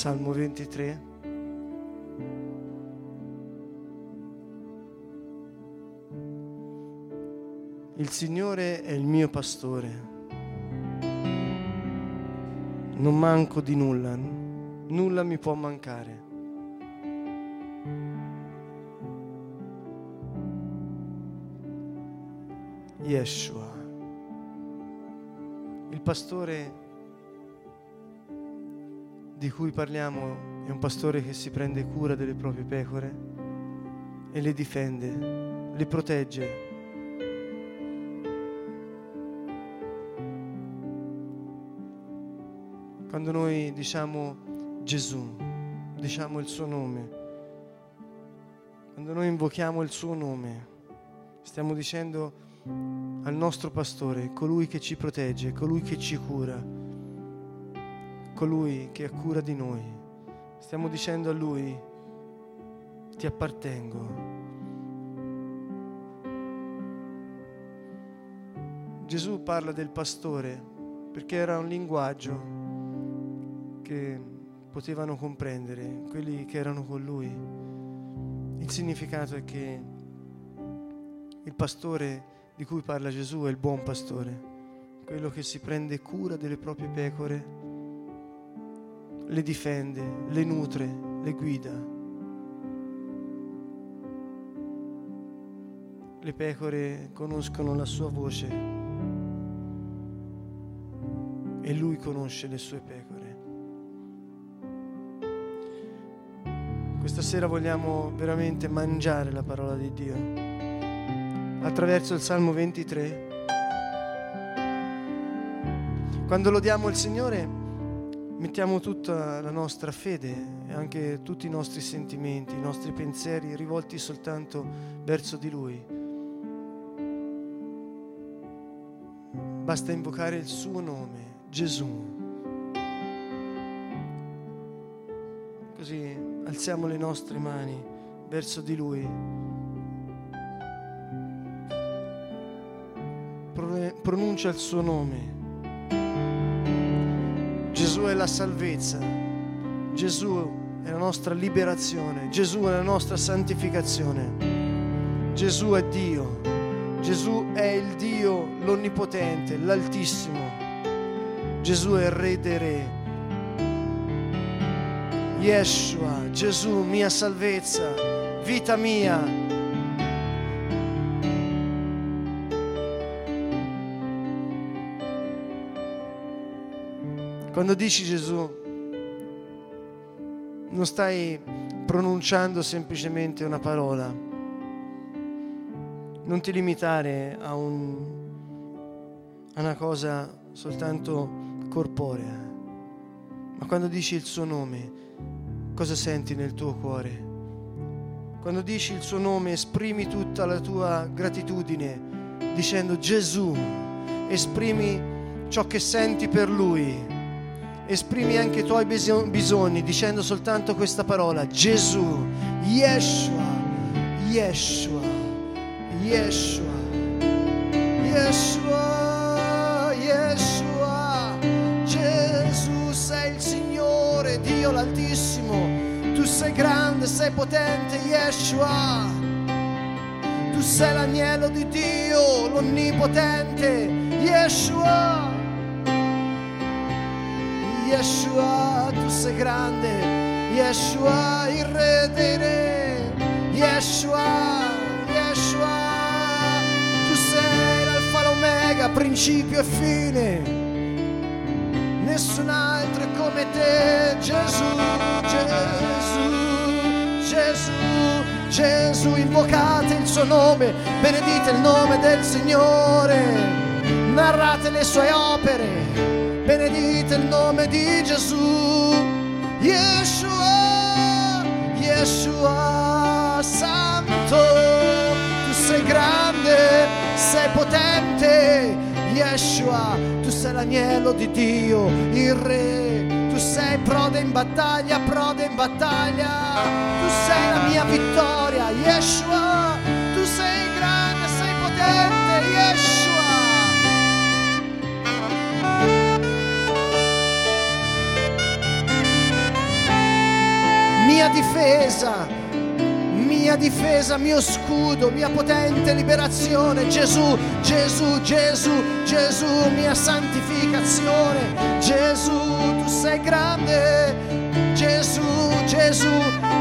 Salmo 23. Il Signore è il mio pastore, non manco di nulla, nulla mi può mancare. Yeshua, il pastore di cui parliamo è un pastore che si prende cura delle proprie pecore e le difende, le protegge. Quando noi diciamo Gesù, diciamo il suo nome, quando noi invochiamo il suo nome, stiamo dicendo al nostro pastore, colui che ci protegge, colui che ci cura, colui che ha cura di noi. Stiamo dicendo a lui, ti appartengo. Gesù parla del pastore perché era un linguaggio che potevano comprendere, quelli che erano con lui. Il significato è che il pastore di cui parla Gesù è il buon pastore, quello che si prende cura delle proprie pecore, le difende, le nutre, le guida. Le pecore conoscono la sua voce e lui conosce le sue pecore. Questa sera vogliamo veramente mangiare la parola di Dio attraverso il Salmo 23. Quando lodiamo il Signore mettiamo tutta la nostra fede e anche tutti i nostri sentimenti, i nostri pensieri rivolti soltanto verso di Lui. Basta invocare il suo nome, Gesù. Così alziamo le nostre mani verso di Lui. Pronuncia il suo nome. Gesù è la salvezza. Gesù è la nostra liberazione. Gesù è la nostra santificazione. Gesù è Dio. Gesù è il Dio l'Onnipotente, l'Altissimo. Gesù è Re dei Re. Yeshua, Gesù, mia salvezza, vita mia. Quando dici Gesù, non stai pronunciando semplicemente una parola. Non ti limitare a, un, a una cosa soltanto corporea, ma quando dici il suo nome, cosa senti nel tuo cuore. Quando dici il suo nome esprimi tutta la tua gratitudine dicendo Gesù, esprimi ciò che senti per Lui, esprimi anche i tuoi bisogni dicendo soltanto questa parola, Gesù, Yeshua, Yeshua, Yeshua, Yeshua, Yeshua, Gesù sei il Signore, Dio l'Altissimo sei grande, sei potente, Yeshua. Tu sei l'agnello di Dio, l'onnipotente, Yeshua. Yeshua, tu sei grande, Yeshua, il re dei re, Yeshua, Yeshua. Tu sei l'alfa l'omega, principio e fine. Nessun altro come te, Gesù, Gesù, Gesù, Gesù, invocate il suo nome, benedite il nome del Signore, narrate le sue opere, benedite il nome di Gesù, Yeshua, Yeshua, Santo, tu sei grande, sei potente, Yeshua, tu sei l'agnello di Dio, il Re, tu sei prode in battaglia, prode in battaglia, tu sei la mia vittoria, Yeshua, difesa, mia difesa, mio scudo, mia potente liberazione. Gesù, Gesù, Gesù, Gesù, mia santificazione. Gesù, tu sei grande. Gesù, Gesù,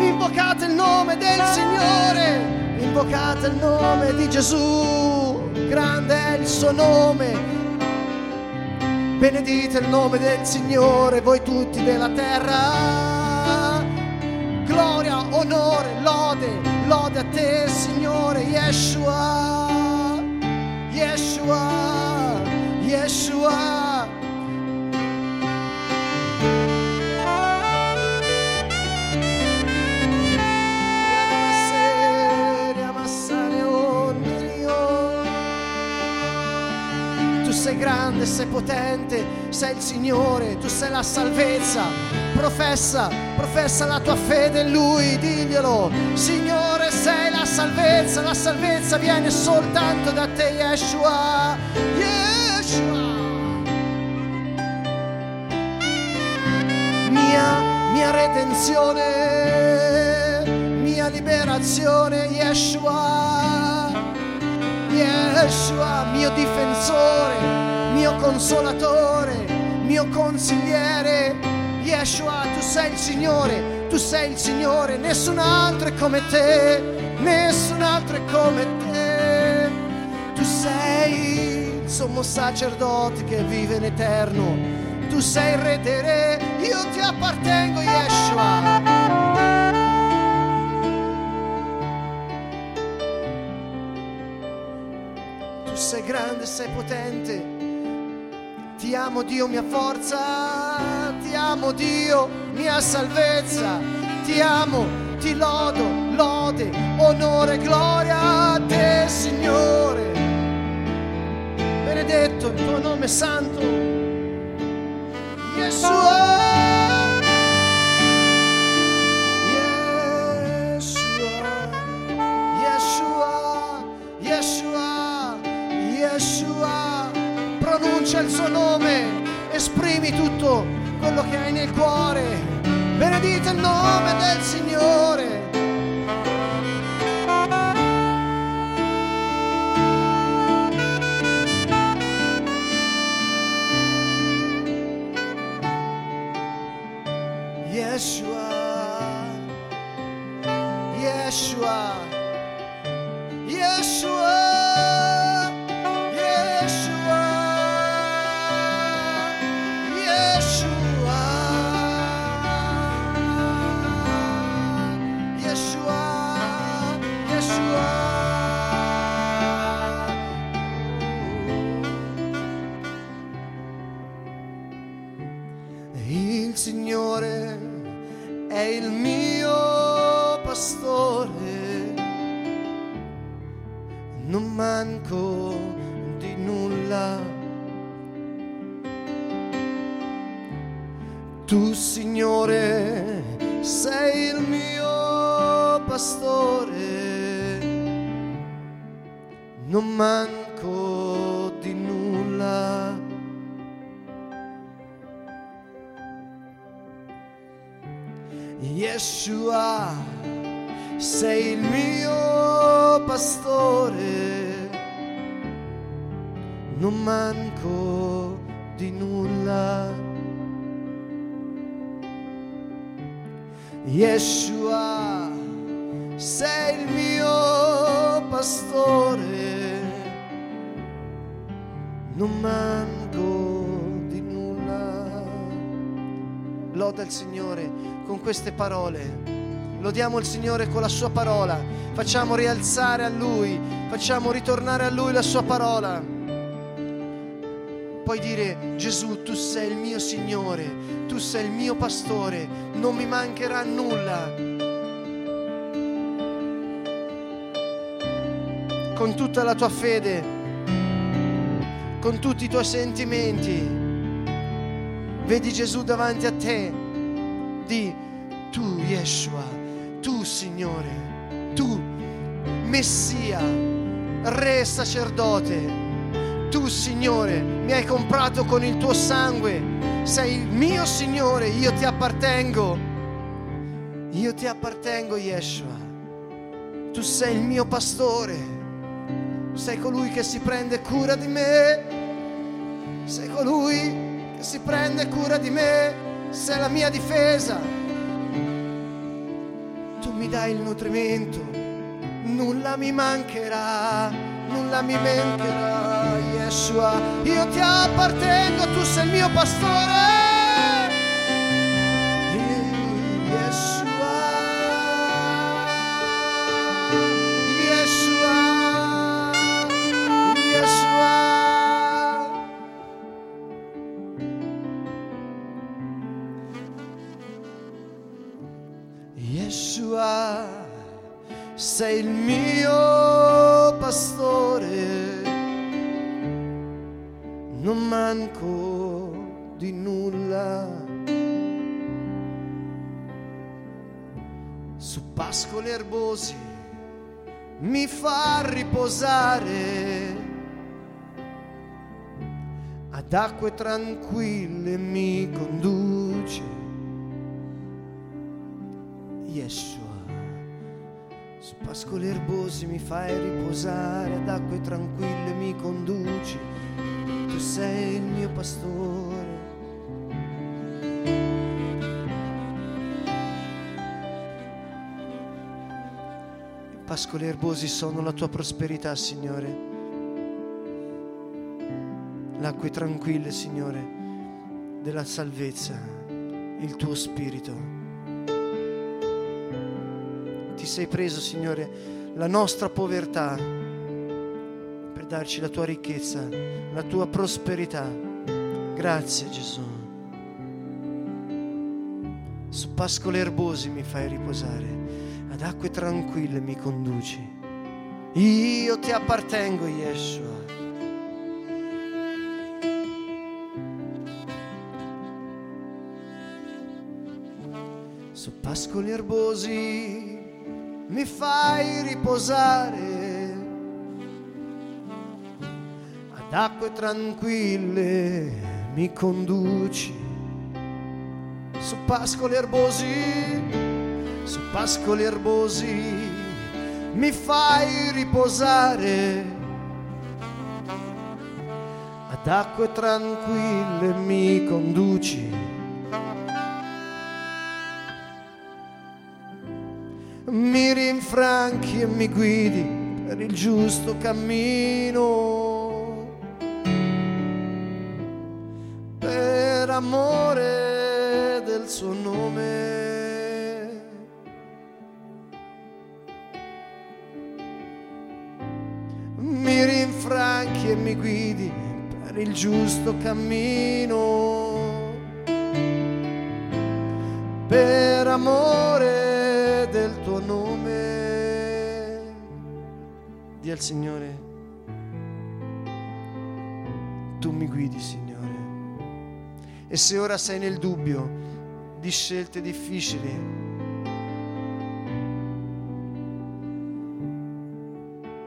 invocate il nome del Signore. Invocate il nome di Gesù, grande è il suo nome. Benedite il nome del Signore, voi tutti della terra. Gloria, onore, lode, lode a te, Signore, Yeshua, Yeshua, Yeshua. sei grande, sei potente, sei il Signore, tu sei la salvezza. Professa, professa la tua fede in Lui, diglielo. Signore, sei la salvezza, la salvezza viene soltanto da te, Yeshua. Yeshua. Mia, mia redenzione, mia liberazione, Yeshua. Yeshua, mio difensore, mio consolatore, mio consigliere. Yeshua, tu sei il Signore, tu sei il Signore, nessun altro è come te, nessun altro è come te. Tu sei il sommo sacerdote che vive in eterno, tu sei il re dei re, io ti appartengo, Yeshua. sei grande, sei potente. Ti amo Dio, mia forza, amo Dio, mia salvezza. Ti amo, ti lodo, lode, onore, gloria a te, Signore. Benedetto il tuo nome santo. Yeshua. Yeshua, Yeshua. Tu Signore sei il mio pastore, non manco di nulla. Yeshua sei il mio pastore, non manco di nulla. Yeshua, sei il mio pastore, non manco di nulla. Loda il Signore con queste parole. Lodiamo il Signore con la sua parola. Facciamo rialzare a Lui, facciamo ritornare a Lui la sua parola. Puoi dire Gesù, tu sei il mio Signore, tu sei il mio pastore, non mi mancherà nulla. Con tutta la tua fede, con tutti i tuoi sentimenti, vedi Gesù davanti a te. Di tu, Yeshua, tu, Signore, tu, Messia, Re sacerdote tu, Signore, mi hai comprato con il tuo sangue, sei il mio Signore, io ti appartengo. Io ti appartengo, Yeshua. Tu sei il mio pastore. Sei colui che si prende cura di me. Sei colui che si prende cura di me. Sei la mia difesa. Tu mi dai il nutrimento. Nulla mi mancherà. Nulla mi mancherà, Yeshua. Io ti appartengo, tu sei il mio pastore. Sei il mio pastore, manco di nulla. Su pascoli erbosi mi fa riposare, ad acque tranquille mi conduce. Yeshua. Su pascoli erbosi mi fai riposare, ad acque tranquille mi conduci. Tu sei il mio pastore. I pascoli erbosi sono la tua prosperità, Signore. Le acque tranquille, Signore, della salvezza, il tuo spirito ti sei preso, Signore, la nostra povertà darci la tua ricchezza, la tua prosperità. Grazie Gesù. Su pascoli erbosi mi fai riposare, ad acque tranquille mi conduci. Io ti appartengo, Yeshua. Su pascoli erbosi mi fai riposare ad acque tranquille mi conduci su pascoli erbosi su pascoli erbosi mi fai riposare ad acque tranquille mi conduci mi rinfranchi e mi guidi per il giusto cammino. Suo nome. Mi rinfranchi e mi guidi per il giusto cammino. Per amore del tuo nome. Di al Signore, tu mi guidi, Signore. E se ora sei nel dubbio di scelte difficili,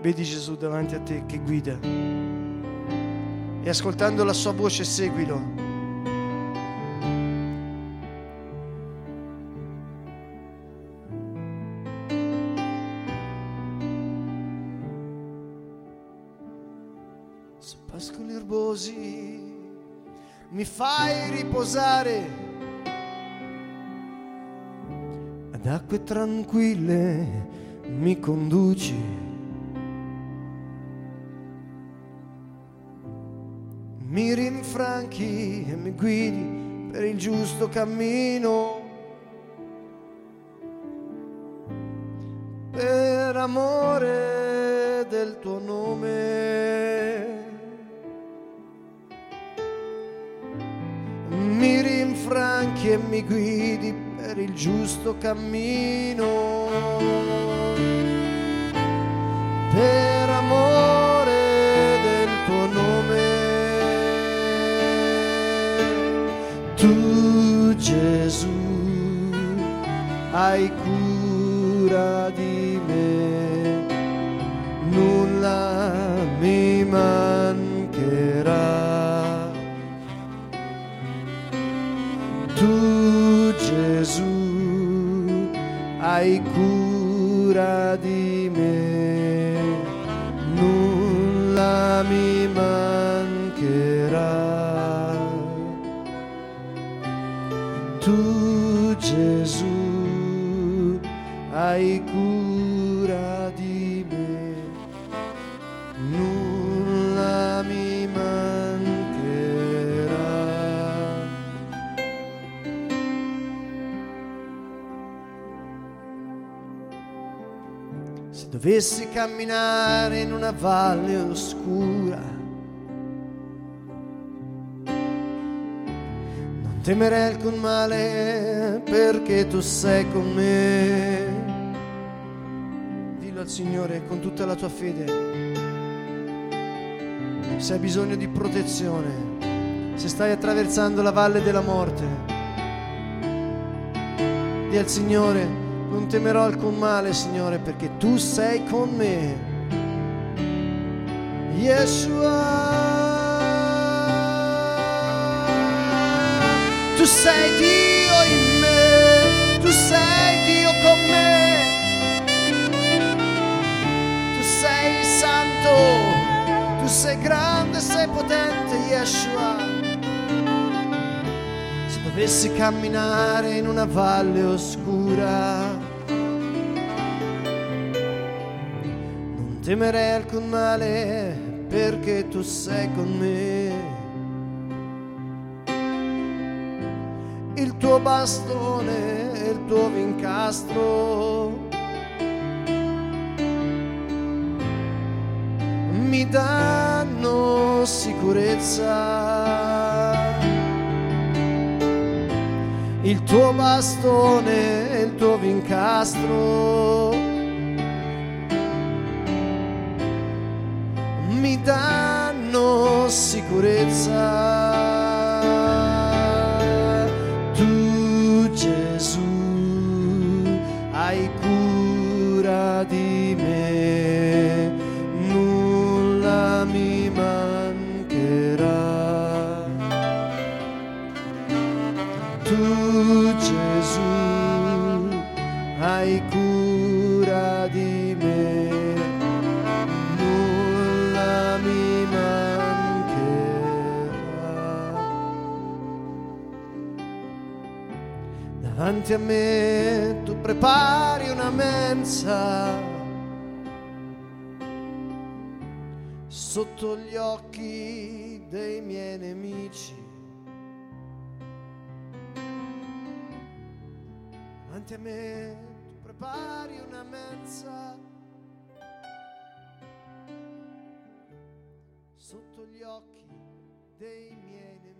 vedi Gesù davanti a te che guida. E ascoltando la sua voce seguilo. Su pascoli erbosi mi fai riposare ad acque tranquille mi conduci. Mi rinfranchi e mi guidi per il giusto cammino. Per amore del tuo nome. mi rinfranchi e mi guidi per il giusto cammino. Per amore del tuo nome. Tu Gesù hai cura di cura de dovessi camminare in una valle oscura, non temerei alcun male perché tu sei con me. Dillo al Signore con tutta la tua fede. Se hai bisogno di protezione, se stai attraversando la valle della morte, di al Signore, non temerò alcun male, Signore, perché tu sei con me. Yeshua, tu sei Dio in me, tu sei Dio con me, tu sei santo, tu sei grande, sei potente, Yeshua. Se dovessi camminare in una valle oscura, temerei alcun male perché tu sei con me. Il tuo bastone e il tuo vincastro mi danno sicurezza. Il tuo bastone e il tuo vincastro danno sicurezza. Davanti a me tu prepari una mensa sotto gli occhi dei miei nemici. davanti a me tu prepari una mensa sotto gli occhi dei miei nemici.